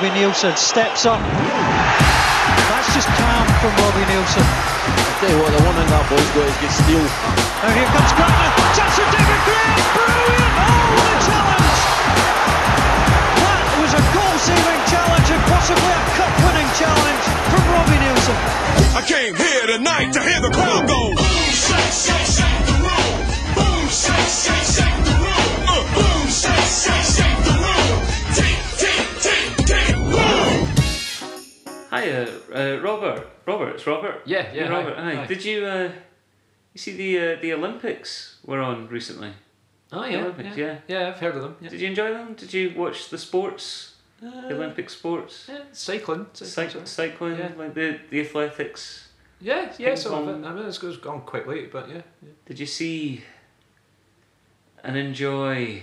Robbie Neilson steps up. That's just calm from Robbie Neilson. I tell you what, the one thing that boy's got is get steel. Now here comes Gardner. Chance for David Gray. Brilliant! Oh, what a challenge! That was a goal-saving challenge and possibly a cup-winning challenge from Robbie Neilson. I came here tonight to hear the crowd go. Boom, shake, shake, shake the room. Boom, shake, shake, shake the room. Uh, boom, shake, shake, shake Hi, uh, uh, Robert. Robert, it's Robert. Yeah, yeah, Hey, Robert. Hi. hi. Did you uh, you see the uh, the Olympics were on recently? Oh yeah, Olympics, yeah, yeah. I've heard of them. Yeah, Did you enjoy them? Did you watch the sports, the Olympic sports, yeah cycling, cycling, Cyc- sorry. cycling, Yeah. like the the athletics? yeah, yeah. So of it. I mean, it's gone quite late, but yeah, yeah. Did you see and enjoy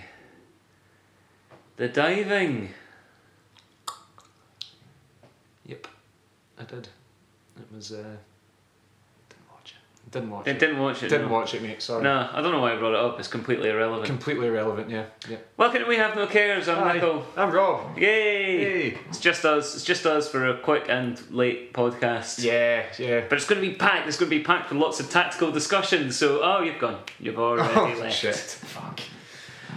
the diving? I did. It was. Uh, didn't watch it. Didn't watch it. didn't watch it. Didn't no. watch it, mate. Sorry. No, I don't know why I brought it up. It's completely irrelevant. Completely irrelevant. Yeah, yeah. Welcome to We Have No Cares. I'm Nicole. I'm Rob. Yay! Yay. It's just us. It's just us for a quick and late podcast. Yeah, yeah. But it's going to be packed. It's going to be packed with lots of tactical discussions. So, oh, you've gone. You've already Oh left. shit! Fuck.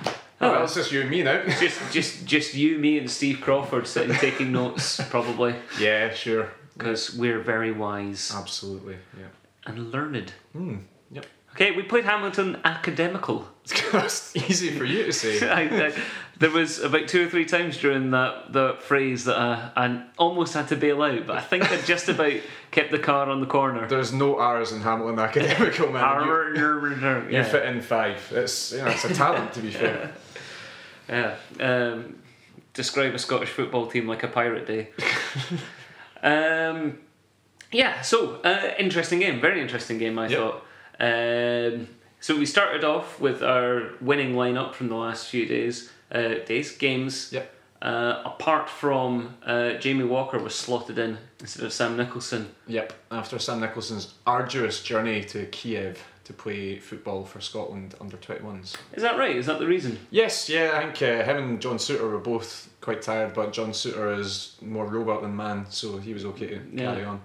Oh, Oh, well, it's just you and me now. Just, just, just you, me, and Steve Crawford sitting taking notes, probably, yeah, sure. Because we're very wise Absolutely. Yeah. and learned. Hmm. Yep. Okay, we played Hamilton academical. It's easy for you to say. I, I, there was about two or three times during that the phrase that I, I almost had to bail out, but I think I just about kept the car on the corner. There's no R's in Hamilton Academical, man. You, you yeah. fit in five. It's you know, it's a talent to be fair. yeah. Um, describe a Scottish football team like a pirate day. Um, yeah. So uh, interesting game. Very interesting game. I Yep. thought. Um, so we started off with our winning lineup from the last few days, uh, days games. Yep. Uh, apart from uh, Jamie Walker was slotted in instead of Sam Nicholson. Yep. After Sam Nicholson's arduous journey to Kiev to play football for Scotland under 21s. Is that right? Is that the reason? Yes, yeah, I think uh, him and John Souttar were both quite tired, but John Souttar is more robot than man, so he was okay to Yeah. carry on.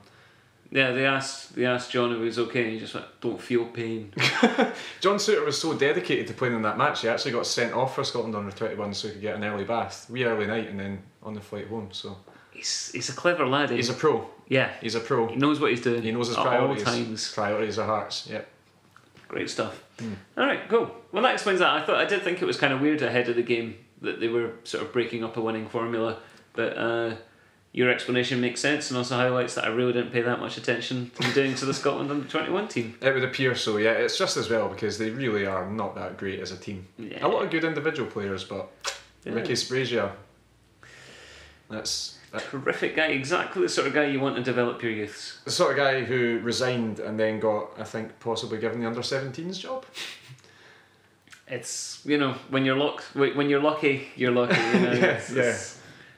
Yeah, they asked they asked John if he was okay, and he just went, "Don't feel pain." John Souttar was so dedicated to playing in that match, he actually got sent off for Scotland under 21 so he could get an early bath, wee early night, and then on the flight home. So he's he's a clever lad. he's a pro. yeah, He's a pro. he knows what he's doing. He knows his priorities. all times. Priorities are hearts. Yep. Great stuff. Hmm. All right, cool. Well, that explains that. I thought I did think it was kind of weird ahead of the game that they were sort of breaking up a winning formula, but uh, your explanation makes sense and also highlights that I really didn't pay that much attention to doing to the Scotland under twenty one team. It would appear so, yeah. It's just as well because they really are not that great as a team. Yeah. A lot of good individual players, but Yeah. Ricky Sbragia, that's that, Terrific guy, exactly the sort of guy you want to develop your youths. the sort of guy who resigned and then got, I think, possibly given the under 17s job. It's you know when you're luck when you're lucky, you're lucky. You know? It's- yeah.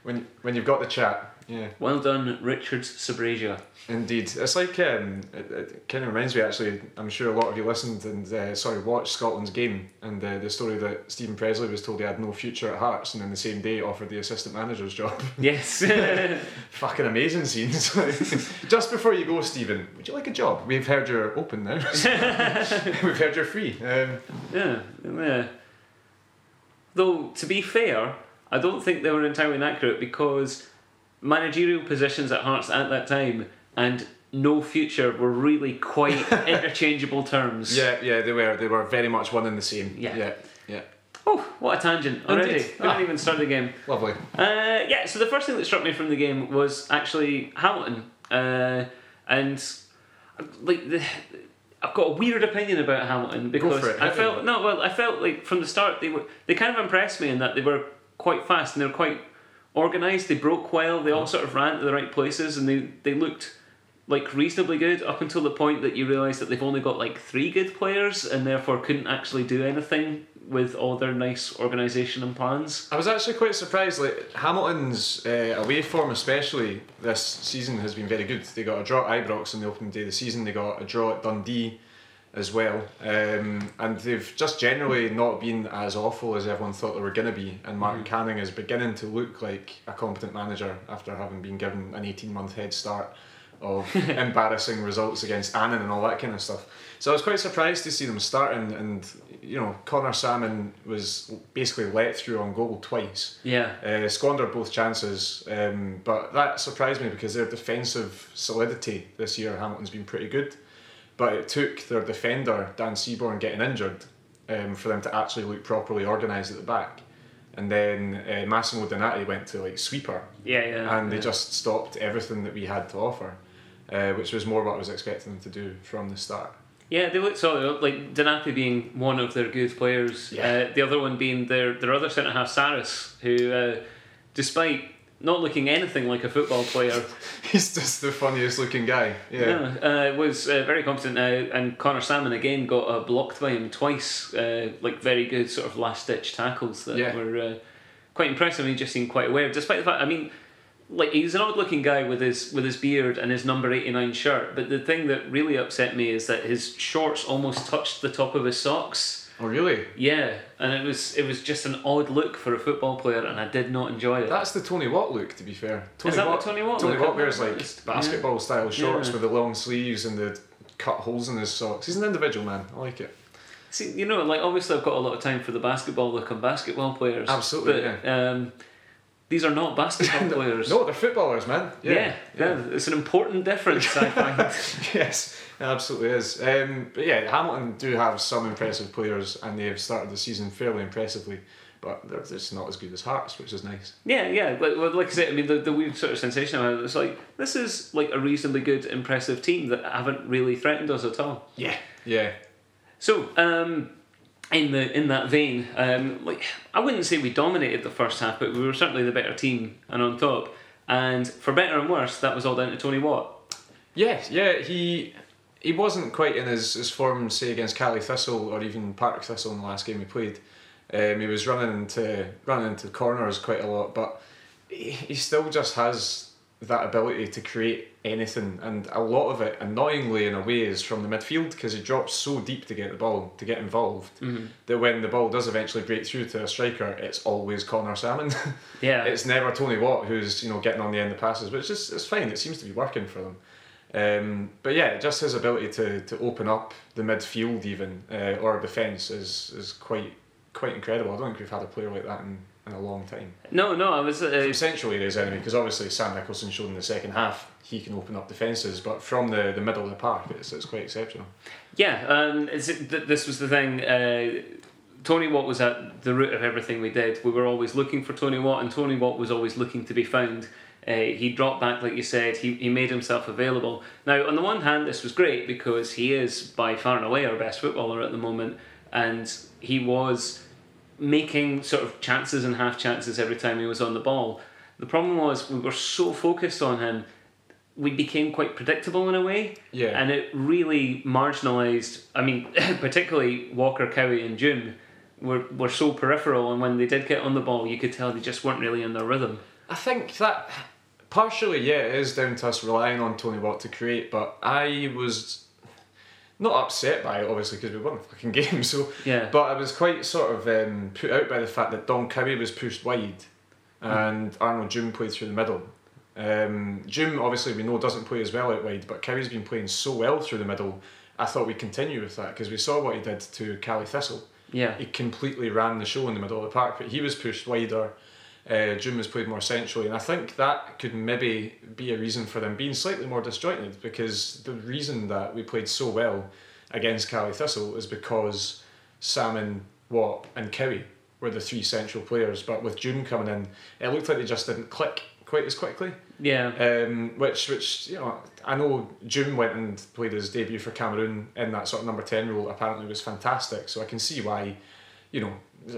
When when you've got the chat, yeah, Well done, Richard Sbragia. indeed. It's like um, it, it kind of reminds me actually. I'm sure a lot of you listened and uh, sorry watched Scotland's game and uh, the story that Stephen Pressley was told he had no future at Hearts and then the same day offered the assistant manager's job. Yes. Fucking amazing scenes. Just before you go, Stephen, would you like a job? We've heard you're open now. We've heard you're free. Um, yeah. Yeah. Though to be fair, I don't think they were entirely inaccurate because managerial positions at Hearts at that time and no future were really quite interchangeable terms. yeah, yeah, they were. They were very much one and the same. Yeah. yeah, yeah. Oh, what a tangent already. Indeed. We haven't Ah. even started the game. Lovely. Uh, yeah, so the first thing that struck me from the game was actually Hamilton, uh, and like the, I've got a weird opinion about Hamilton because for it, I felt no, well, I felt like from the start they were they kind of impressed me in that they were quite fast and they were quite organised. They broke well. They all sort of ran to the right places and they they looked like reasonably good up until the point that you realise that they've only got like three good players and therefore couldn't actually do anything with all their nice organisation and plans. I was actually quite surprised. Like Hamilton's uh, away form, especially this season, has been very good. They got a draw at Ibrox on the opening day of the season. They got a draw at Dundee. As well. Um, and they've just generally not been as awful as everyone thought they were going to be. And Martin Canning is beginning to look like a competent manager after having been given an 18 month head start of embarrassing results against Annan and all that kind of stuff. So I was quite surprised to see them starting. And, you know, Conor Sammon was basically let through on goal twice. Yeah. Uh, squandered both chances, um, but that surprised me because their defensive solidity this year, Hamilton's been pretty good. But it took their defender, Dan Seaborne, getting injured um, for them to actually look properly organised at the back. And then uh, Massimo Donati went to like sweeper, Yeah, yeah. and they just stopped everything that we had to offer, uh, which was more what I was expecting them to do from the start. Yeah, they looked solid. Like Donati being one of their good players, Yeah. uh, the other one being their their other centre half, Sarris, who, uh, despite not looking anything like a football player, He's just the funniest looking guy. Yeah. yeah, uh, was uh, very competent. Uh, and Conor Sammon again got uh, blocked by him twice, uh, like very good sort of last ditch tackles that Yeah. were uh, quite impressive. He just seemed quite aware, despite the fact. I mean. Like he's an odd looking guy with his with his beard and his number eighty nine shirt, but the thing that really upset me is that his shorts almost touched the top of his socks. Oh really? Yeah, and it was it was just an odd look for a football player, and I did not enjoy it. That's the Tony Watt look, to be fair. Tony that the Watt, Tony Watt Tony? Watt wears like basketball style shorts Yeah. with the long sleeves and the cut holes in his socks. He's an individual man. I like it. See, you know, like obviously I've got a lot of time for the basketball look on basketball players. Absolutely, but, Um, these are not basketball players. No, they're footballers, man. Yeah, yeah, it's an important difference. I find. yes, it absolutely is. Um, but yeah, Hamilton do have some impressive players, and they have started the season fairly impressively. But they're just not as good as Hearts, which is nice. Yeah, yeah. Like, well, like I said, I mean, the, the weird sort of sensation about it was like this is like a reasonably good, impressive team that haven't really threatened us at all. Yeah, yeah. So, um, in the in that vein, um, like I wouldn't say we dominated the first half, but we were certainly the better team and on top. And for better and worse, that was all down to Tony Watt. Yes, yeah, he he wasn't quite in his, his form, say against Cali Thistle or even Partick Thistle in the last game we played. Um, he was running into running into corners quite a lot, but he, he still just has that ability to create anything, and a lot of it, annoyingly in a way, is from the midfield because he drops so deep to get the ball to get involved that when the ball does eventually break through to a striker, it's always Conor Sammon. Yeah. it's never Tony Watt who's you know getting on the end of passes, but it's just it's fine. It seems to be working for them. Um, but yeah, just his ability to, to open up the midfield even uh, or defence is is quite quite incredible. I don't think we've had a player like that in, in a long time. No, no, I was. Uh, central areas anyway, because obviously Sam Nicholson showed in the second half he can open up defences, but from the, the middle of the park it's, it's quite exceptional. yeah, um, it's, th- this was the thing. Uh, Tony Watt was at the root of everything we did. We were always looking for Tony Watt, and Tony Watt was always looking to be found. Uh, he dropped back, like you said. He, he made himself available. Now, on the one hand, this was great because he is by far and away our best footballer at the moment, and he was making sort of chances and half chances every time he was on the ball. The problem was we were so focused on him, we became quite predictable in a way. Yeah. And it really marginalised. I mean, particularly Walker, Cowie, and June were were so peripheral, and when they did get on the ball, you could tell they just weren't really in their rhythm. I think that partially, yeah, it is down to us relying on Tony Watt to create, but I was not upset by it, obviously, because we won the fucking game. So, Yeah. But I was quite sort of um, put out by the fact that Don Cowie was pushed wide, and Arnaud Djoum played through the middle. Um, Djoum, obviously, we know doesn't play as well out wide, but Cowie's been playing so well through the middle. I thought we'd continue with that because we saw what he did to Cali Thistle Yeah. he completely ran the show in the middle of the park, but he was pushed wider. Uh, Djoum was played more centrally, and I think that could maybe be a reason for them being slightly more disjointed because the reason that we played so well against Cali Thistle is because Sammon, Watt, and Cowie were the three central players, but with Djoum coming in, it looked like they just didn't click quite as quickly. Yeah. Um, which, which you know, I know Djoum went and played his debut for Cameroon in that sort of number ten role. Apparently, was fantastic. So I can see why, you know,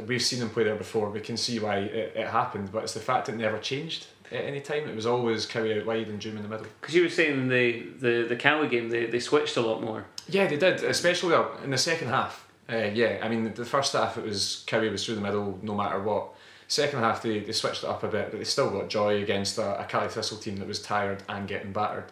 we've seen him play there before. We can see why it, it happened, but it's the fact it never changed at any time. It was always Cowie out wide and Djoum in the middle. Because you were saying the the the Cali game, they, they switched a lot more. Yeah, they did, especially well, in the second half. Uh, yeah, I mean, the first half it was Cowie was through the middle no matter what. Second half they, they switched it up a bit, but they still got joy against a, a Cali Thistle team that was tired and getting battered.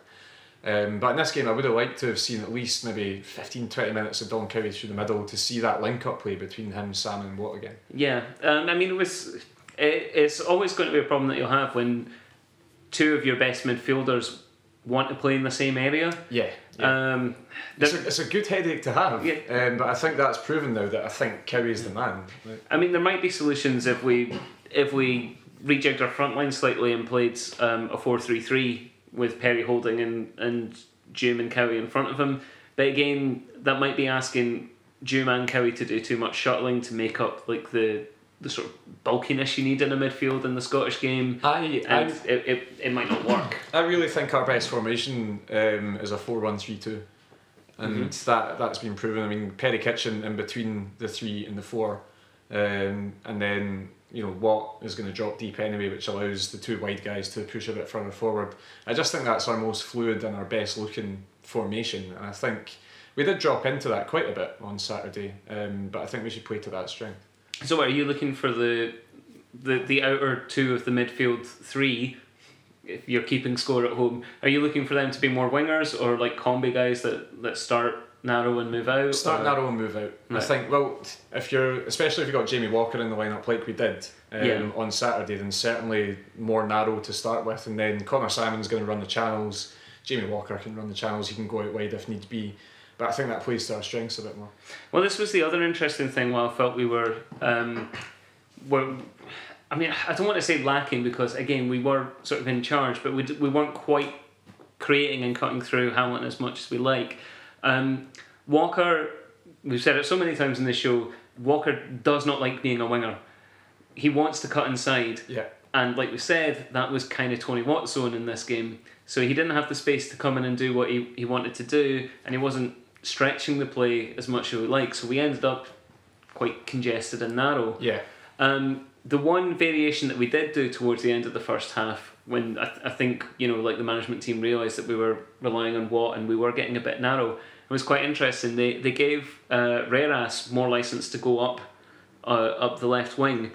Um, but in this game, I would have liked to have seen at least maybe 15, 20 minutes of Don Cowie through the middle to see that link-up play between him, Sam, and Watt again. Yeah, um, I mean, it was. It, it's always going to be a problem that you'll have when two of your best midfielders want to play in the same area. Yeah. Um, it's, a, it's a good headache to have, Yeah. um, but I think that's proven now that I think Cowie's the man. Like, I mean, there might be solutions if we if we rejigged our front line slightly and played um, a four three three with Perry Holding and and Djoum and Cowie in front of him. But again, that might be asking Jim and Cowie to do too much shuttling to make up like the the sort of bulkiness you need in a midfield in the Scottish game. I, And I, it, it, it might not work. I really think our best formation um, is a 4 1 3 2. And that, that's been proven. I mean, Perry Kitchen in between the 3 and the 4. Um, and then, you know, Watt is going to drop deep anyway, which allows the two wide guys to push a bit further forward. I just think that's our most fluid and our best looking formation. And I think we did drop into that quite a bit on Saturday. Um, but I think we should play to that strength. So, are you looking for the the the outer two of the midfield three? If you're keeping score at home, are you looking for them to be more wingers or like combi guys that, that start narrow and move out? Start or- narrow and move out. I think. Well, if you're, especially if you have got Jamie Walker in the lineup like we did um, Yeah. on Saturday, then certainly more narrow to start with, and then Conor Sammon's going to run the channels. Jamie Walker can run the channels. He can go out wide if need be. But I think that plays to our strengths a bit more. Well, this was the other interesting thing. While I felt we were, um, were, I mean, I don't want to say lacking because again we were sort of in charge, but we d- we weren't quite creating and cutting through Hamilton as much as we like. Um, Walker, we've said it so many times in this show. Walker does not like being a winger. He wants to cut inside. Yeah. And like we said, that was kind of Tony Watt's zone in this game. So he didn't have the space to come in and do what he, he wanted to do, and he wasn't stretching the play as much as we like. So we ended up quite congested and narrow. Yeah. Um, the one variation that we did do towards the end of the first half, when I, th- I think you know, like the management team realised that we were relying on Watt and we were getting a bit narrow, it was quite interesting. They they gave uh, Rherras more license to go up, uh, up the left wing,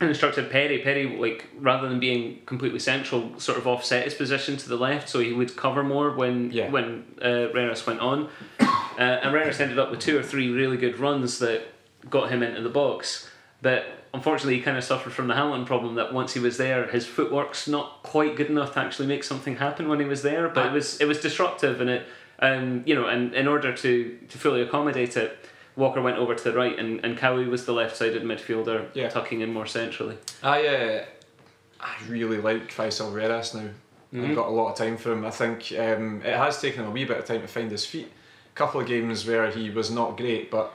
and instructed Perry. Perry, like rather than being completely central, sort of offset his position to the left, so he would cover more when Yeah. when uh, Rherras went on. Uh, and Rherras ended up with two or three really good runs that got him into the box. But unfortunately, he kind of suffered from the Hamilton problem that once he was there, his footwork's not quite good enough to actually make something happen when he was there. But it was it was disruptive, and it um, you know, and in order to to fully accommodate it. Walker went over to the right, and, and Cowie was the left-sided midfielder, Yeah. tucking in more centrally. I uh, I really like Faycal Rherras now. I've got a lot of time for him. I think um, it has taken him a wee bit of time to find his feet. A couple of games where he was not great, but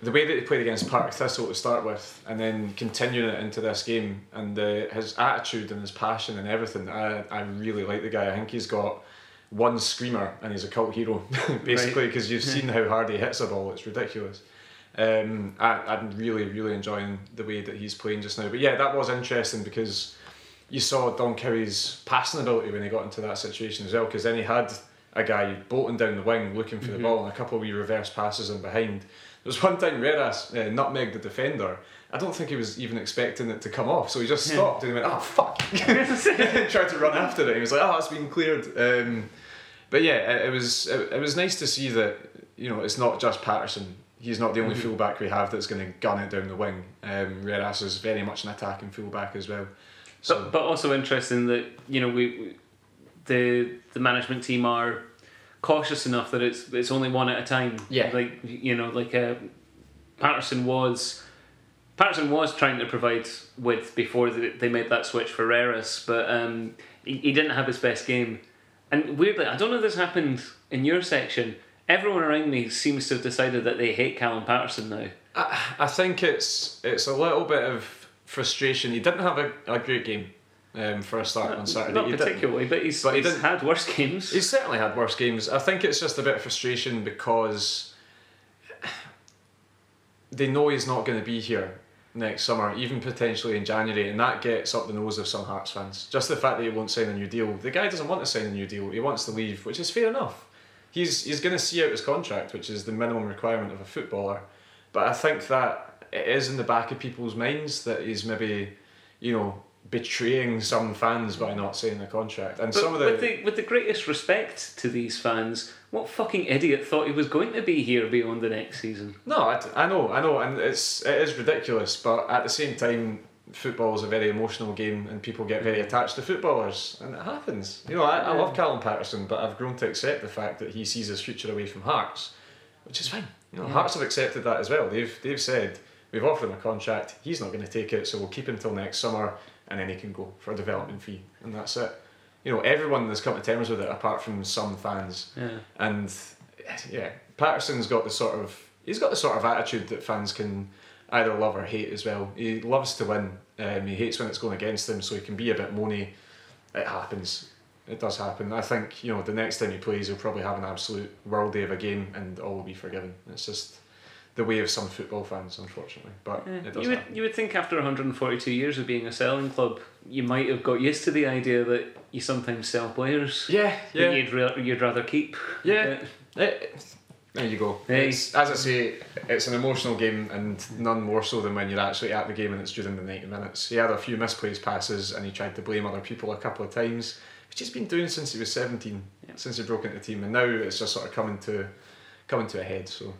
the way that he played against Park Thistle to start with, and then continuing it into this game, and uh, his attitude and his passion and everything, I, I really like the guy. I think he's got one screamer and he's a cult hero, basically, because you've seen how hard he hits a ball. It's ridiculous. Um, I, I'm really, really enjoying the way that he's playing just now. But yeah, that was interesting because you saw Don Cowie's passing ability when he got into that situation as well. Because then he had a guy bolting down the wing looking for the ball and a couple of wee reverse passes in behind. There was one time Rherras uh, nutmegged the defender. I don't think he was even expecting it to come off, so he just stopped and he went, "Oh fuck!" and tried to run after it. He was like, "Oh, it's been cleared." Um, but yeah, it, it was it, it was nice to see that you know it's not just Paterson. He's not the only fullback we have that's going to gun it down the wing. Um, Rherras is very much an attacking fullback as well. So But, but also interesting that you know we, we the the management team are cautious enough that it's it's only one at a time. Yeah. Like you know, like uh, Paterson was Paterson was trying to provide width before they, made that switch for Rherras, but um, he, he didn't have his best game. And weirdly, I don't know if this happened in your section. Everyone around me seems to have decided that they hate Callum Paterson now. I, I think it's it's a little bit of frustration. He didn't have a, a great game um, for a start on Saturday. Not He particularly, but he's, But he didn't- had worse games. He's certainly had worse games. I think it's just a bit of frustration because they know he's not going to be here next summer, even potentially in January, and that gets up the nose of some Hearts fans. Just the fact that he won't sign a new deal. The guy doesn't want to sign a new deal. He wants to leave, which is fair enough. He's he's going to see out his contract, which is the minimum requirement of a footballer. But I think that it is in the back of people's minds that he's maybe, you know, betraying some fans by not signing the contract. And But some of the, with the with the greatest respect to these fans, what fucking idiot thought he was going to be here beyond the next season? No, I, I know, I know, and it's it is ridiculous. But at the same time, football is a very emotional game, and people get very mm. attached to footballers, and it happens. You know, I, I love Callum Paterson, but I've grown to accept the fact that he sees his future away from Hearts, which is fine. You know, Hearts have accepted that as well. They've they've said we've offered him a contract. He's not going to take it, so we'll keep him till next summer, and then he can go for a development fee, and that's it. You know, everyone has come to terms with it, apart from some fans. Yeah. And yeah, Paterson's got the sort of he's got the sort of attitude that fans can either love or hate as well. He loves to win. Um, he hates when it's going against him, so he can be a bit moany. It happens. It does happen. I think you know the next time he plays, he'll probably have an absolute world day of a game, and all will be forgiven. It's just the way of some football fans, unfortunately. But it does You would happen. you would think after 142 years of being a selling club, you might have got used to the idea that you sometimes sell players Yeah, that yeah, you'd ra- you'd rather keep. yeah. It- there you go. Hey. It's, as I say, it's an emotional game, and none more so than when you're actually at the game and it's during the 90 minutes. He had a few misplaced passes and he tried to blame other people a couple of times, which he's been doing since he was 17, since he broke into the team, and now it's just sort of coming to coming to a head. So, yeah.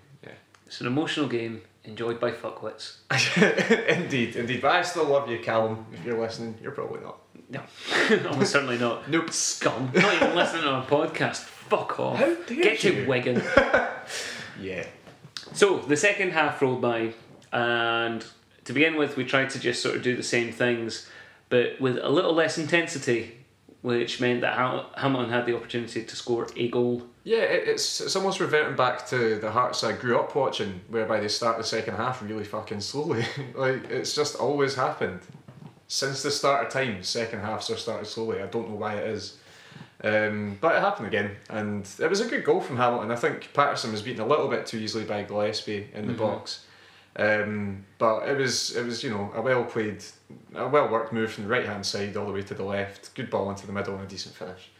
It's an emotional game enjoyed by fuckwits. indeed, indeed. But I still love you, Callum. If you're listening, you're probably not. No, almost certainly not. Nope. Scum. Not even listening on our podcast. Fuck off. How dare Get you. to Wigan. Yeah. So the second half rolled by, and to begin with, we tried to just sort of do the same things, but with a little less intensity, which meant that Ham- Hamilton had the opportunity to score a goal. Yeah, it, it's it's almost reverting back to the Hearts I grew up watching, whereby they start the second half really fucking slowly. like it's just always happened since the start of time. Second halves are started slowly. I don't know why it is, um, but it happened again, and it was a good goal from Hamilton. I think Paterson was beaten a little bit too easily by Gillespie in the box. Um, but it was it was you know a well played, a well worked move from the right hand side all the way to the left. Good ball into the middle and a decent finish.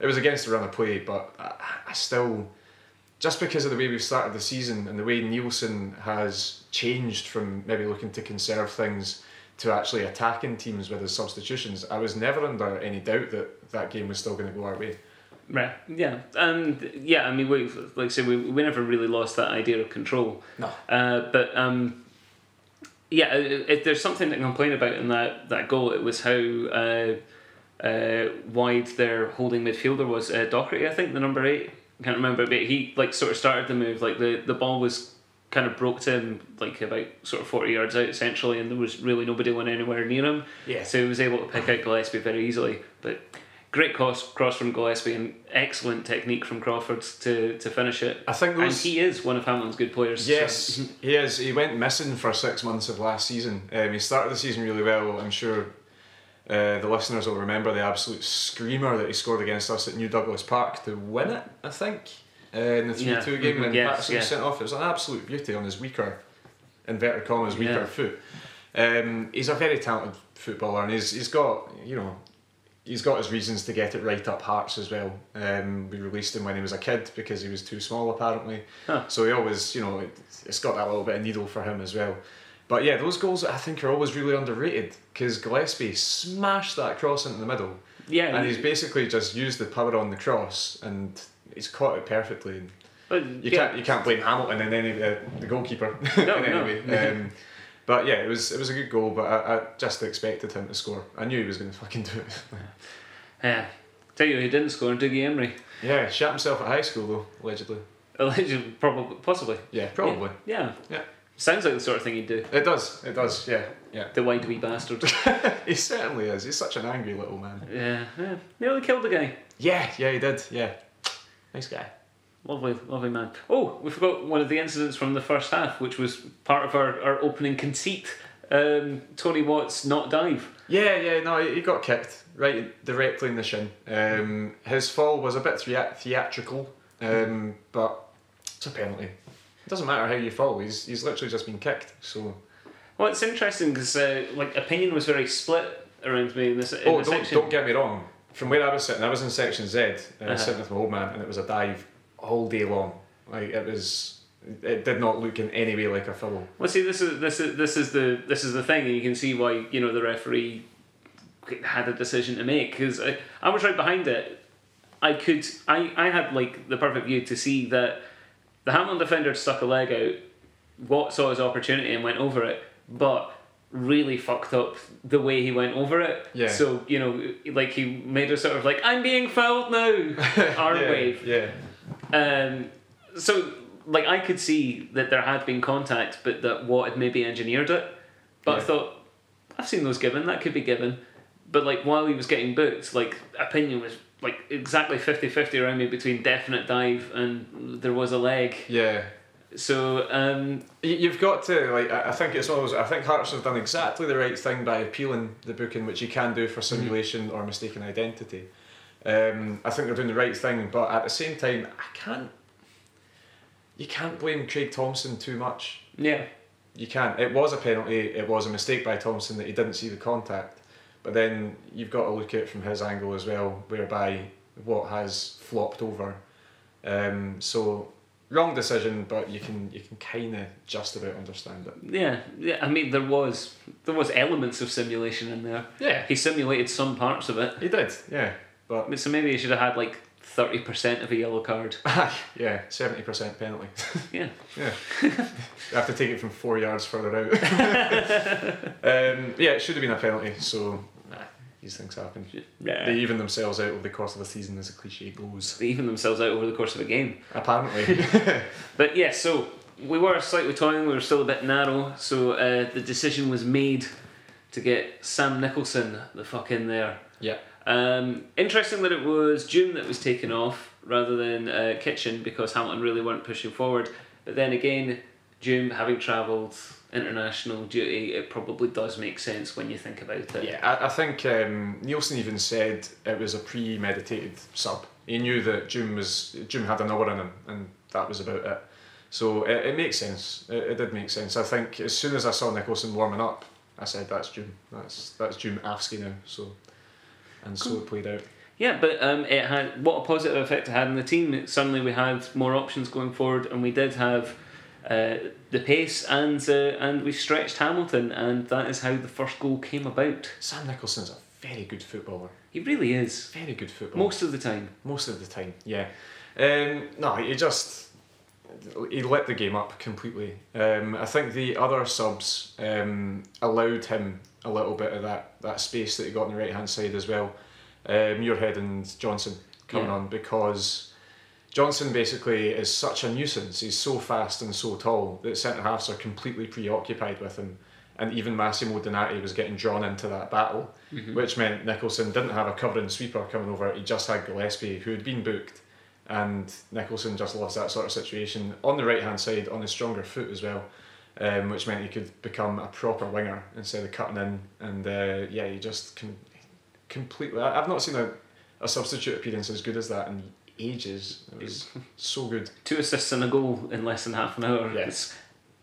It was against the run of play, but I, I still, just because of the way we've started the season and the way Neilson has changed from maybe looking to conserve things to actually attacking teams with his substitutions, I was never under any doubt that that game was still going to go our way. Right. Yeah. And yeah, I mean, we like I say, we, we never really lost that idea of control. No. Uh, but um, yeah, if there's something to complain about in that, that goal, it was how uh, uh, wide their holding midfielder was. Uh, Doherty, I think, the number eight. I can't remember, but he like sort of started the move. Like the, the ball was kind of broke to him like about sort of 40 yards out essentially and there was really nobody went anywhere near him Yeah. so he was able to pick out Gillespie very easily but great cross cross from Gillespie and excellent technique from Crawford to, to finish it I think and he is one of Hamilton's good players so- Yes, he is. He went missing for six months of last season. Um, he started the season really well. I'm sure uh, the listeners will remember the absolute screamer that he scored against us at New Douglas Park to win it. I think uh, in the three Yeah, two game mhm, when yes, Paterson was yeah. sent off. It was an absolute beauty on his weaker, inverted commas, weaker Yeah. foot. Um, he's a very talented footballer, and he's he's got you know he's got his reasons to get it right up Hearts as well. Um, we released him when he was a kid because he was too small apparently. Huh. So he always, you know, it, it's got that little bit of needle for him as well. But yeah, those goals I think are always really underrated because Gillespie smashed that cross into the middle. Yeah, And he- he's basically just used the power on the cross and he's caught it perfectly. But, you yeah, can't you can't blame Hamilton and any uh, the goalkeeper No, no. way. Um, but yeah, it was it was a good goal, but I, I just expected him to score. I knew he was going to fucking do it. yeah. Tell you he didn't score, Dougie Imrie. yeah, shot himself at high school though, allegedly. Allegedly, probably, possibly. Yeah, probably. Yeah. Yeah. Sounds like the sort of thing he'd do. It does. It does. Yeah. Yeah. The wide wee bastard. He certainly is. He's such an angry little man. yeah, yeah. Nearly killed the guy. Yeah, yeah, he did. Yeah, nice guy. Lovely, lovely man. Oh, we forgot one of the incidents from the first half, which was part of our, our opening conceit. Um, Tony Watts not dive. Yeah, yeah. No, he got kicked right directly in the shin. Um, his fall was a bit thea- theatrical, um, but it's a penalty. It doesn't matter how you fall. He's he's literally just been kicked. So Well, it's interesting because uh, like opinion was very split around me in this. In oh, don't section. don't get me wrong. From where I was sitting, I was in section Z. I was Uh-huh. sitting with my old man, and it was a dive all day long. Like it was. It did not look in any way like a foul. Well, see, this is this is this is the this is the thing, and you can see why you know the referee had a decision to make because I, I was right behind it. I could I, I had like the perfect view to see that the Hamilton defender stuck a leg out. Watt saw his opportunity and went over it, but really fucked up the way he went over it. Yeah. So you know, like he made a sort of like I'm being fouled now arm yeah, wave. Yeah. Um, so, like, I could see that there had been contact, but that Watt had maybe engineered it. But I thought, I've seen those given, that could be given. But, like, while he was getting booked, like, opinion was, like, exactly 50 50 around me between definite dive and there was a leg. Yeah. So, um, You- You've got to like. I think it's always. I think Hearts have done exactly the right thing by appealing the booking, which you can do for simulation or mistaken identity. Um, I think they're doing the right thing, but at the same time, I can't. You can't blame Craig Thomson too much. yeah. You can't. It was a penalty. It was a mistake by Thomson that he didn't see the contact. But then you've got to look at it from his angle as well, whereby Watt has flopped over. Um, so wrong decision, but you can you can kind of just about understand it. Yeah, yeah. I mean, there was there was elements of simulation in there. Yeah. He simulated some parts of it, He did, yeah. But so maybe he should have had like thirty percent of a yellow card. yeah, seventy percent penalty. Yeah. yeah, you have to take it from four yards further out. um, yeah, it should have been a penalty. So nah, these things happen. Yeah. They even themselves out over the course of the season, as a cliche goes. They even themselves out over the course of a game. Apparently, But yeah, so we were slightly toying, we were still a bit narrow, so uh, the decision was made to get Sam Nicholson the fuck in there. yeah, Um, interesting that it was Djoum that was taken off rather than uh, Kitchen because Hamilton really weren't pushing forward. But then again, Djoum having travelled international duty, it probably does make sense when you think about it. yeah. I, I think um, Neilson even said it was a premeditated sub. He knew that Djoum was Djoum had an hour in him, and that was about it. So it, it makes sense. It, it did make sense. I think as soon as I saw Nicholson warming up, I said that's Djoum. That's that's June Afsky now. So, and so it played out. Yeah, but um, it had what a positive effect it had on the team. Suddenly we had more options going forward, and we did have uh, the pace, and uh, and we stretched Hamilton, and that is how the first goal came about. Sam Nicholson's a very good footballer. He really is Very good footballer. most of the time. Most of the time, yeah. Um, no, he just he lit the game up completely. Um, I think the other subs um, allowed him a little bit of that, that space that he got on the right hand side as well. Um, Muirhead and Johnsen coming Yeah. on because Johnsen basically is such a nuisance. He's so fast and so tall that centre halves are completely preoccupied with him. And even Massimo Donati was getting drawn into that battle, which meant Nicholson didn't have a covering sweeper coming over. He just had Gillespie, who had been booked. And Nicholson just loves that sort of situation on the right hand side, on his stronger foot as well, um, which meant he could become a proper winger instead of cutting in. And uh, yeah, he just can completely. I- I've not seen a, a substitute appearance as good as that in ages. It was so good. Two assists and a goal in less than half an hour. Yeah. It's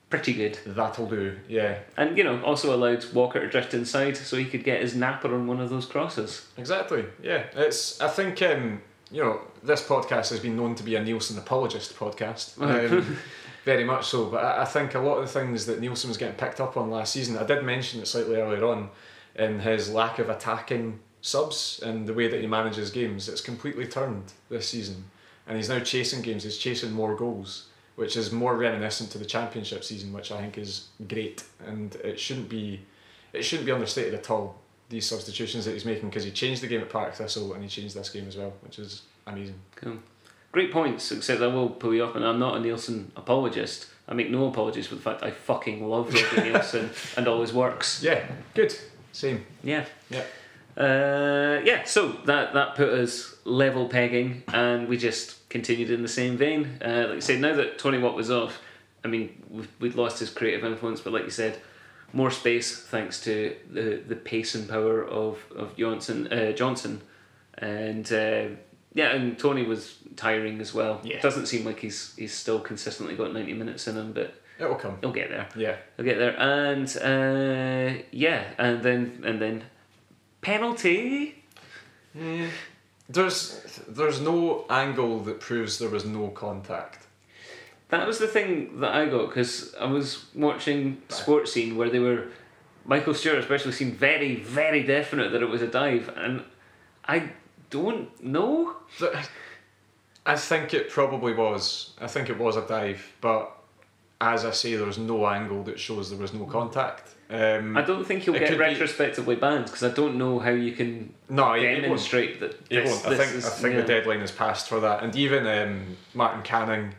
pretty good. That'll do. Yeah, And you know, also allowed Walker to drift inside so he could get his napper on one of those crosses. exactly. Yeah, it's. I think um, you know this podcast has been known to be a Neilson apologist podcast. Um, very much so, but I, I think a lot of the things that Neilson was getting picked up on last season, I did mention it slightly earlier on, in his lack of attacking subs and the way that he manages games. It's completely turned this season, and he's now chasing games. He's chasing more goals, which is more reminiscent to the championship season, which I think is great, and it shouldn't be, it shouldn't be understated at all. These substitutions that he's making because he changed the game at Park Thistle and he changed this game as well, which is amazing. Cool. Great points, except I will pull you up, and I'm not a Neilson apologist. I make no apologies for the fact I fucking love Robbie Neilson and all his works. Yeah, good. Same. Yeah. Yeah. Uh, yeah, so that that put us level pegging, and we just continued in the same vein. Uh, like I said, now that Tony Watt was off, I mean, we'd, we'd lost his creative influence, but like you said, more space thanks to the the pace and power of of Johnsen uh, Johnsen, and uh, yeah, and Tony was tiring as well. Yeah. Doesn't seem like he's he's still consistently got ninety minutes in him, but It will come. he'll get there. Yeah. He'll get there, and uh, yeah, and then and then penalty. There's there's no angle that proves there was no contact. That was the thing that I got because I was watching Sportscene where they were Michael Stewart especially seemed very, very definite that it was a dive, and I don't know. I think it probably was. I think it was a dive, but as I say, there was no angle that shows there was no contact. Um, I don't think he'll get could be- retrospectively banned because I don't know how you can no, he- he won't. demonstrate that. This, won't. I think is, I think yeah. the deadline is passed for that. And even um, Martin Canning,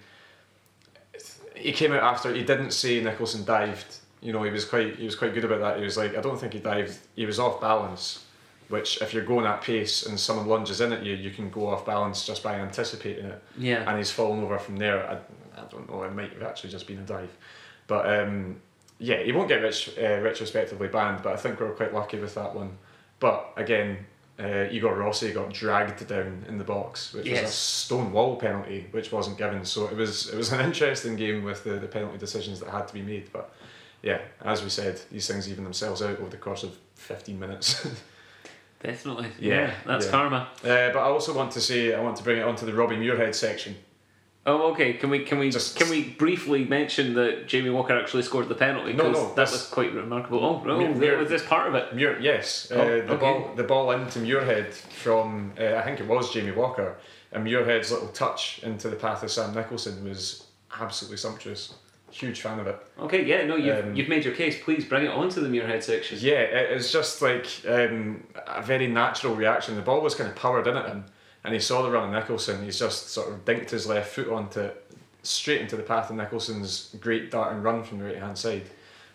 he came out after he didn't say Nicholson dived. You know, he was quite he was quite good about that. He was like, I don't think he dived. He was off balance. Which, if you're going at pace and someone lunges in at you, you can go off balance just by anticipating it. Yeah. And he's fallen over from there. I, I don't know. It might have actually just been a dive, but um, yeah, he won't get ret- uh, retrospectively banned. But I think we were quite lucky with that one. But again, uh, Igor Rossi got dragged down in the box, which was a Yes. stone wall penalty, which wasn't given. So it was it was an interesting game with the, the penalty decisions that had to be made. But yeah, as we said, these things even themselves out over the course of fifteen minutes. Definitely. Yeah, Yeah, that's yeah. karma. uh, but I also want to say I want to bring it onto the Robbie Muirhead section. Oh, okay. Can we can we Just- can we briefly mention that Jamie Walker actually scored the penalty? No, no, that was quite remarkable. Oh, oh, Muir- Muir- was this part of it? Muir, yes, uh, Oh, the okay. ball the ball into Muirhead from uh, I think it was Jamie Walker, and Muirhead's little touch into the path of Sam Nicholson was absolutely sumptuous. Huge fan of it. Okay, yeah, no, you've, Um, you've made your case. Please bring it on to the Muirhead section. Yeah, it, it's just like um, a very natural reaction. The ball was kind of powered in at him, and he saw the run of Nicholson. He's just sort of dinked his left foot onto it, straight into the path of Nicholson's great dart and run from the right hand side,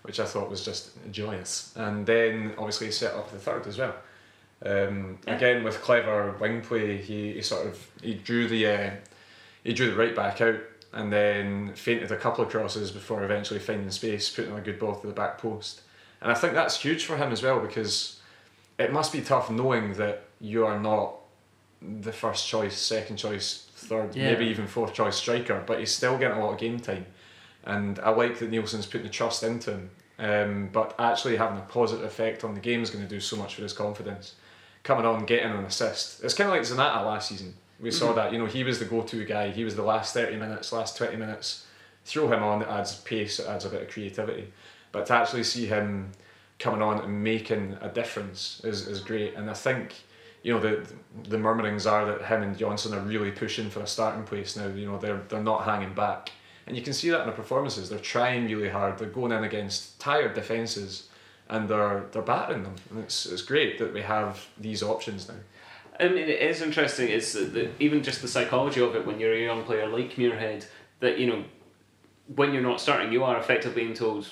which I thought was just joyous. And then obviously he set up the third as well. Um, Yeah. Again with clever wing play, he, he sort of he drew the uh, he drew the right back out and then fainted a couple of crosses before eventually finding space, putting a good ball to the back post. And I think that's huge for him as well because it must be tough knowing that you are not the first choice, second choice, third, Yeah. maybe even fourth choice striker, but he's still getting a lot of game time. And I like that Neilson's putting the trust into him. Um, but actually having a positive effect on the game is going to do so much for his confidence. Coming on, getting an assist. It's kind of like Zanatta last season. We saw mm-hmm. that, you know, he was the go to guy. He was the last 30 minutes, last 20 minutes. Throw him on, it adds pace, it adds a bit of creativity. But to actually see him coming on and making a difference is, is great. And I think, you know, the the murmurings are that him and Johnsen are really pushing for a starting place now. You know, they're they're not hanging back. And you can see that in their performances. They're trying really hard. They're going in against tired defences and they're they're battering them. And it's it's great that we have these options now. I mean, it is interesting. Is that even just the psychology of it when you're a young player like Muirhead that you know when you're not starting, you are effectively being told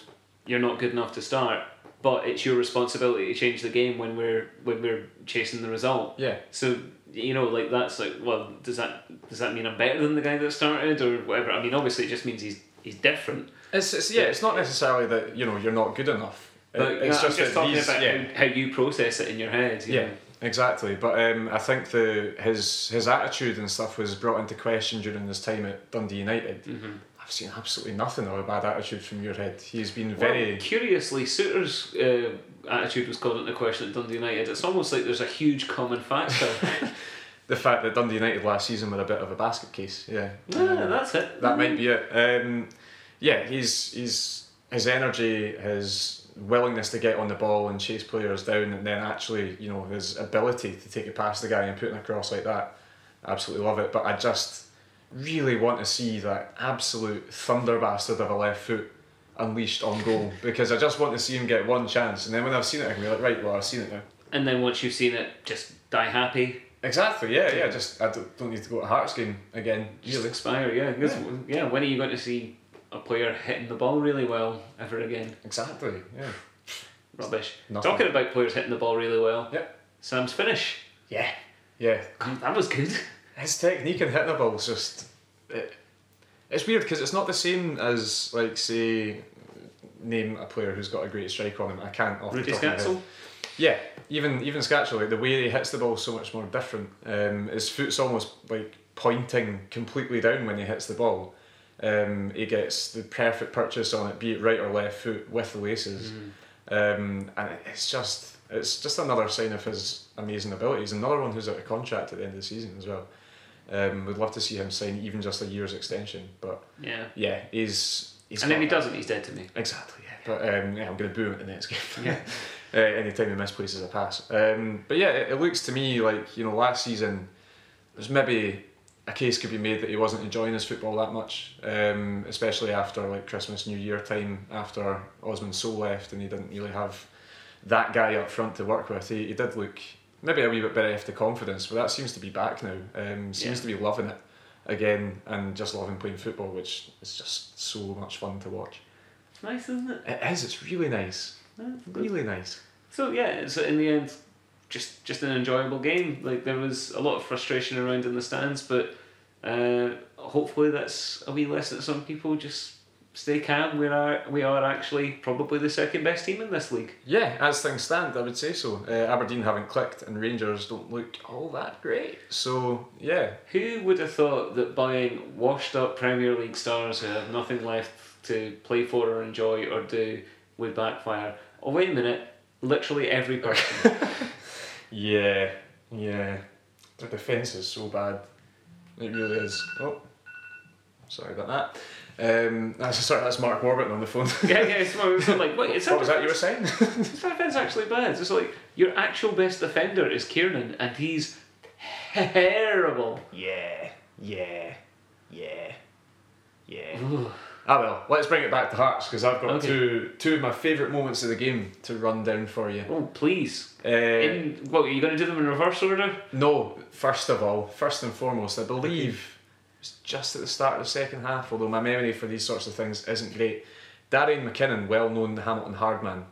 you're not good enough to start, but it's your responsibility to change the game when we're when we're chasing the result. Yeah. So you know, like that's like, well, does that does that mean I'm better than the guy that started or whatever? I mean, obviously, it just means he's he's different. It's, it's yeah, it's not necessarily that, you know, you're not good enough. But it's I'm just that talking these- about yeah. how, how you process it in your head. you Yeah, know. Exactly. But um, I think the his his attitude and stuff was brought into question during his time at Dundee United. Mm-hmm. I've seen absolutely nothing of a bad attitude from your head. He's been Well, very curiously, Souttar's uh, attitude was called into question at Dundee United. It's almost like there's a huge common factor. the fact that Dundee United last season were a bit of a basket case. Yeah, yeah, that's it. that might be it. Um, yeah, he's he's his energy, his willingness to get on the ball and chase players down, and then actually, you know, his ability to take it past the guy and put it across like that. Absolutely love it. But I just really want to see that absolute thunder bastard of a left foot unleashed on goal because I just want to see him get one chance, and then when I've seen it, I can be like, right, well, I've seen it now. And then once you've seen it, just die happy. Exactly. Yeah, yeah. Just I don't, don't need to go to Hearts game again. Just Really. expire, yeah. 'Cause, yeah. When are you going to see a player hitting the ball really well ever again? Exactly. Yeah. Rubbish. Nothing. Talking about players hitting the ball really well. Yep. Sam's finish. Yeah. Yeah. God, that was good. His technique in hitting the ball is just. It, it's weird because it's not the same as, like, say, name a player who's got a great strike on him. I can't off Rudy the top of my Skacel. head. Yeah, even even Skacel, like the way he hits the ball is so much more different. Um, his foot's almost like pointing completely down when he hits the ball. Um, he gets the perfect purchase on it, be it right or left foot with the laces, um, and it's just it's just another sign of his amazing abilities. Another one who's out of contract at the end of the season as well. Um, would love to see him sign even just a year's extension, but Yeah. yeah, he's he's. And if he doesn't, he's dead to me. Exactly, yeah. But um, yeah, I'm going to boo him at the next game. uh, anytime he misplaces a pass. Um, but yeah, it, it looks to me like you know last season there's maybe a case could be made that he wasn't enjoying his football that much, um, especially after like Christmas, New Year time, after Osman Sow left, and he didn't really have that guy up front to work with. He, he did look maybe a wee bit bereft of confidence, but that seems to be back now. Um, seems Yeah. to be loving it again and just loving playing football, which is just so much fun to watch. It's nice, isn't it? It is. It's really nice. Yeah. Really nice. So yeah, so in the end, just just an enjoyable game. Like there was a lot of frustration around in the stands, but uh, hopefully that's a wee lesson to some people. Just stay calm. We are we are actually probably the second best team in this league. Yeah, as things stand, I would say so. Uh, Aberdeen haven't clicked, and Rangers don't look all that great. So yeah, Who would have thought that buying washed up Premier League stars who have nothing left to play for or enjoy or do would backfire? Oh wait a minute! Literally every person. yeah, yeah. The defence is so bad. It really is. Oh, sorry about that. Um, that's sorry, that's Mark Warburton on the phone. yeah, yeah. It's, it's like wait, it's what was that you were saying? His defense actually bad. It's like your actual best defender is Kiernan, and he's terrible. yeah, yeah, yeah, yeah. Ooh. Ah well, let's bring it back to Hearts because I've got Okay. two two of my favourite moments of the game to run down for you. Oh please! Uh, In what are you going to do them in reverse order? No, first of all, first and foremost, I believe it was just at the start of the second half, although my memory for these sorts of things isn't great. Darian McKinnon, well known Hamilton hardman,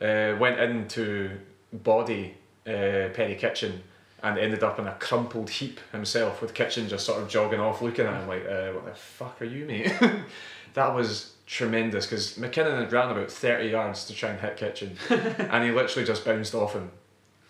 uh, went in to body uh, Perry Kitchen and ended up in a crumpled heap himself with Kitchen just sort of jogging off looking at him like, uh, what the fuck are you, mate? that was tremendous because McKinnon had ran about 30 yards to try and hit Kitchen and he literally just bounced off him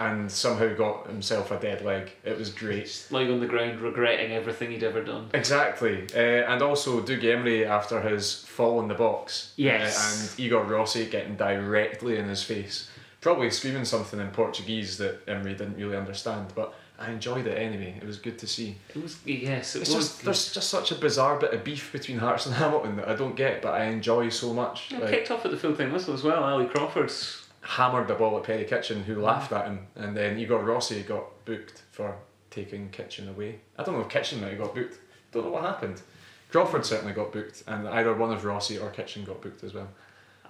and somehow got himself a dead leg. It was great. Just lying on the ground, regretting everything he'd ever done. Exactly. Uh, and also Doug Imrie after his fall in the box. Yes. Uh, and Igor Rossi getting directly in his face. Probably screaming something in Portuguese that Emery didn't really understand, but I enjoyed it anyway. It was good to see. It was yes, it It's was. just there's just such a bizarre bit of beef between Hearts and Hamilton that I don't get, but I enjoy so much. Yeah, Like, kicked off at the full time whistle as well. Ali Crawford's hammered the ball at Perry Kitchen, who mm. laughed at him, and then Igor Rossi got booked for taking Kitchen away. I don't know if Kitchen might have got booked. Don't know what happened. Crawford certainly got booked, and either one of Rossi or Kitchen got booked as well.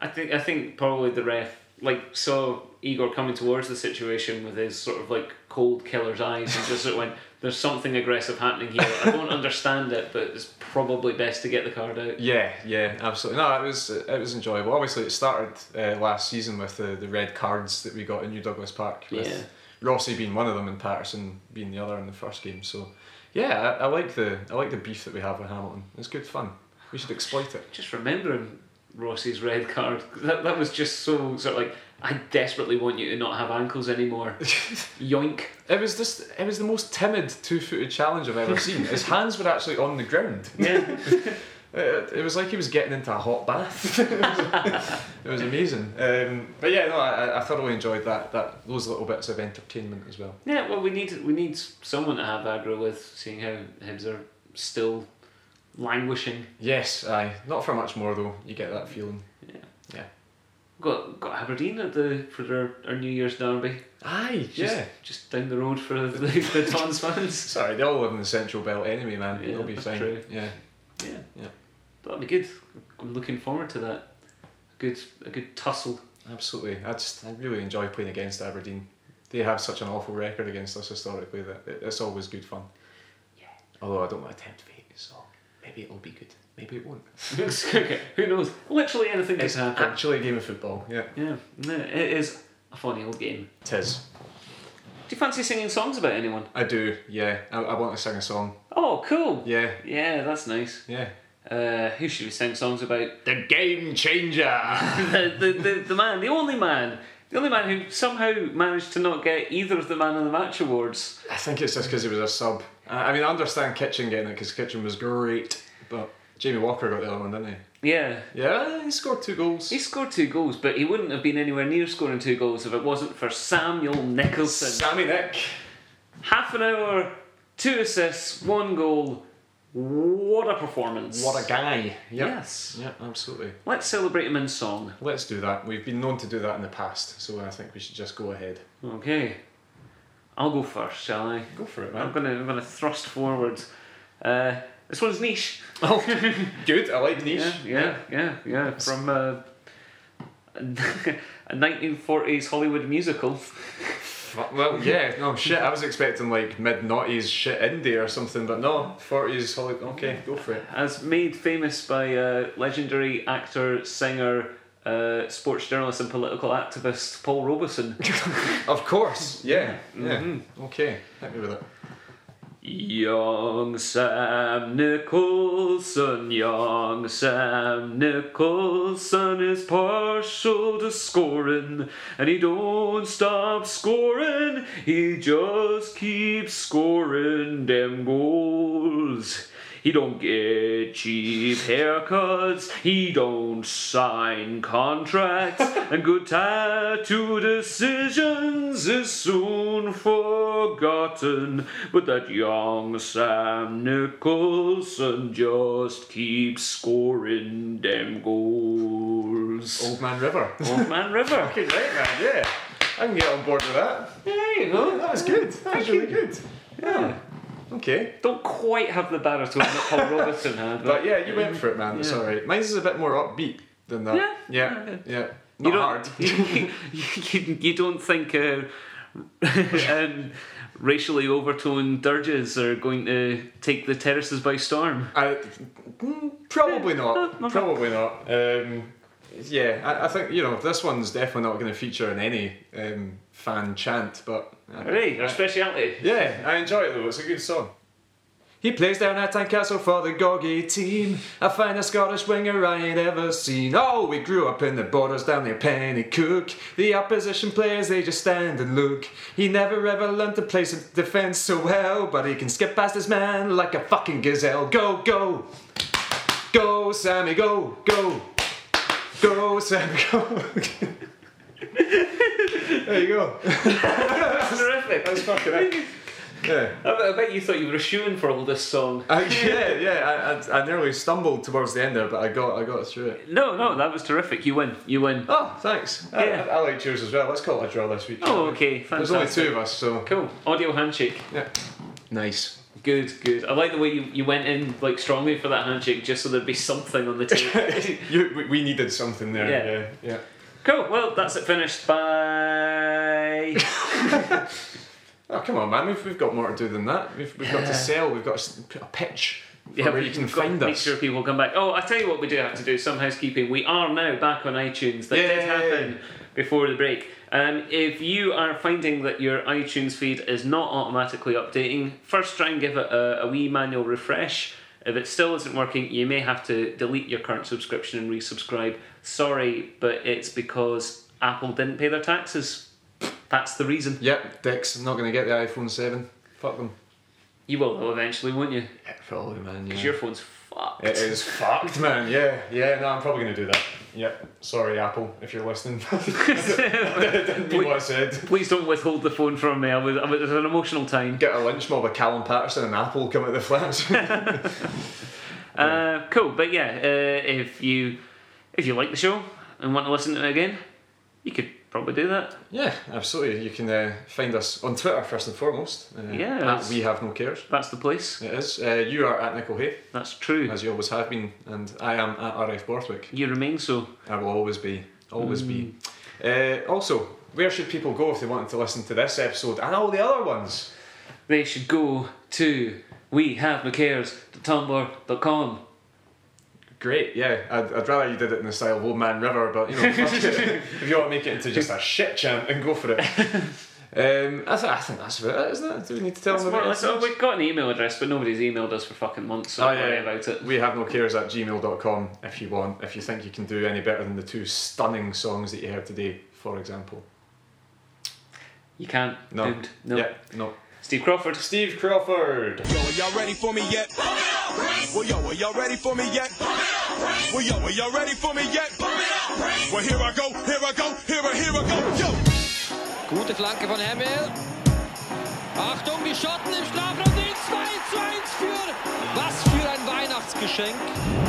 I think I think probably the ref like saw Igor coming towards the situation with his sort of like cold killer's eyes and just sort of went, "There's something aggressive happening here. I don't understand it, but it's probably best to get the card out." Yeah, yeah, absolutely. No, it was it was enjoyable. Obviously, it started uh, last season with the, the red cards that we got in New Douglas Park, with Yeah. Rossi being one of them and Paterson being the other in the first game. So, yeah, I, I like the I like the beef that we have with Hamilton. It's good fun. We should exploit it. Just remembering Rossi's red card, that that was just so sort of like, I desperately want you to not have ankles anymore. Yoink. It was just it was the most timid two footed challenge I've ever seen. His hands were actually on the ground. Yeah. It, it was like he was getting into a hot bath. it, was, it was amazing. Um, but yeah, no, I, I thoroughly enjoyed that that those little bits of entertainment as well. Yeah, well, we need we need someone to have aggro with, seeing how Hibs are still languishing. Yes, aye. Not for much more though. You get that feeling. Yeah. Yeah. Got got Aberdeen at the for their our New Year's derby. Aye. Just, yeah. just down the road for the the Dons fans. Sorry, they all live in the Central Belt anyway, man. Yeah, They'll be that's fine. true. Yeah. Yeah, Yeah. that'll be good. I'm looking forward to that. Good a good tussle. Absolutely. I just I really enjoy playing against Aberdeen. They have such an awful record against us historically that it's always good fun. Yeah. Although I don't want to tempt fate, maybe it'll be good. Maybe it won't. okay, who knows? Literally anything It's can happen. actually a game of football. Yeah. Yeah, no, it is a funny old game. Tis. Do you fancy singing songs about anyone? I do. Yeah. I, I want to sing a song. Oh, cool. Yeah. Yeah, that's nice. Yeah. Uh, who should we sing songs about? The game changer. the, the, the, the man, the only man, the only man who somehow managed to not get either of the Man of the Match awards. I think it's just because he was a sub. I I mean, I understand Kitchen getting it because Kitchen was great, but Jamie Walker got the other one, didn't he? Yeah, Yeah, he scored two goals. he scored two goals, but he wouldn't have been anywhere near scoring two goals if it wasn't for Samuel Nicholson. Sammy Nick. Half an hour, two assists, one goal, What a performance! What a guy. Yep. Yes. Yeah, absolutely. Let's celebrate him in song. Let's do that. We've been known to do that in the past, so I think we should just go ahead. Okay. I'll go first, shall I? Go for it, I'm gonna I'm gonna thrust forward. Uh, this one's niche. Oh, good. I like niche. Yeah, yeah, yeah, yeah. From uh, a 1940s Hollywood musical. Well, yeah, no shit. I was expecting like mid noughties shit indie or something, but no, forties. Hollywood. Okay, go for it. As made famous by uh, legendary actor, singer, uh, sports journalist, and political activist Paul Robeson. Of course. Yeah. Yeah. Okay. Hit me with it. Young Sam Nicholson, young Sam Nicholson is partial to scoring, and he don't stop scoring, he just keeps scoring them goals. He don't get cheap haircuts, he don't sign contracts, and good tattoo decisions is soon forgotten. But that young Sam Nicholson just keeps scoring them goals. Old Man River. Old Man River. Okay, right, man. Yeah. I can get on board with that. There you go. That was good. That was really good. Yeah. Okay. Don't quite have the baritone that Paul Robeson had. But yeah, you went for it, man. It's Yeah. alright. Mine's is a bit more upbeat than that. Yeah. Yeah. Yeah. Yeah. you Not don't, hard. You, you, you don't think uh, um, racially overtoned dirges are going to take the terraces by storm? I, mm, probably not. Probably not. Um, yeah, I, I think you know this one's definitely not going to feature in any um, fan chant, but uh, Hey, our speciality. yeah, I enjoy it though. It's a good song. He plays down at Tynecastle for the Gorgie team. I find a Scottish winger I ain't ever seen. Oh, we grew up in the borders down near Penicuik. The opposition players, they just stand and look. He never ever learned to play some defence so well, but he can skip past his man like a fucking gazelle. Go, go! Go, Sammy, go, go! Go, Sammy, go! there you go. That's terrific. That's fucking it. Yeah. I bet, you thought you were shooing for all this song. I, yeah, yeah. I, I, I nearly stumbled towards the end there, but I got I got through it. No, no, that was terrific. You win. You win. Oh, thanks. I, Yeah. I, I like yours as well. Let's call it a draw this week. Oh, okay. There's only two of us, so Cool. Audio handshake. yeah. Nice. Good, good. I like the way you, you went in like strongly for that handshake just so there'd be something on the table. you, we, we needed something there. Yeah. Yeah, yeah. Cool. Well, that's it finished. Bye. Oh come on, man. We've, we've got more to do than that. We've, we've got Yeah. to sell. We've got to put a pitch Yeah, where you we've can got to make us. sure people come back. Oh, I tell you what, we do have to do some housekeeping. We are now back on iTunes. That did happen before the break. Um, if you are finding that your iTunes feed is not automatically updating, first try and give it a, a wee manual refresh. If it still isn't working, you may have to delete your current subscription and resubscribe. Sorry, but it's because Apple didn't pay their taxes. That's the reason. Yep, dicks. I'm not going to get the iPhone 7. Fuck them. You will though eventually, won't you? Yeah, probably, man. Yeah. Because your phone's fucked. It is fucked, man. Yeah, yeah. No, I'm probably going to do that. Yep. Sorry, Apple, if you're listening. Didn't mean what I said. Please don't withhold the phone from me. I was, I was, it was an emotional time. Get a lynch mob of Callum Paterson and Apple come at the flats. Uh, cool, but yeah, uh, if you if you like the show and want to listen to it again, you could probably do that. yeah, absolutely. You can uh, find us on Twitter first and foremost. Uh, Yeah, At we have no cares. That's the place. It is. Uh, you are at Nickel Hay, That's true. as you always have been, and I am at RF Borthwick. You remain so. I will always be. Always be. Mm. Uh, also, where should people go if they wanted to listen to this episode and all the other ones? They should go to we have no cares tumblr.com. Great, yeah. I'd, I'd rather you did it in the style of Old Man River, but you know, if you want to make it into just a shit chant, and go for it. Um, I, th- I think that's about it, isn't it? Do we need to tell That's them more or about less- oh, we've got an email address, but nobody's emailed us for fucking months, so Oh, don't yeah. worry about it. We have no cares at gmail.com if you want, if you think you can do any better than the two stunning songs that you heard today, for example. You can't. No. Doomed. No. Yeah, no. Steve Crawford. Steve Crawford. Yo, are y'all ready for me yet? Well, yo, are y'all ready for me yet? Well, yo, are y'all ready for me yet? Well, here I go, here I go, here I, here I go, yo! Gute Flanke von Hemmel. Achtung, die Schotten im Strafraum, den 2 zu 1 für. Was für Schenk.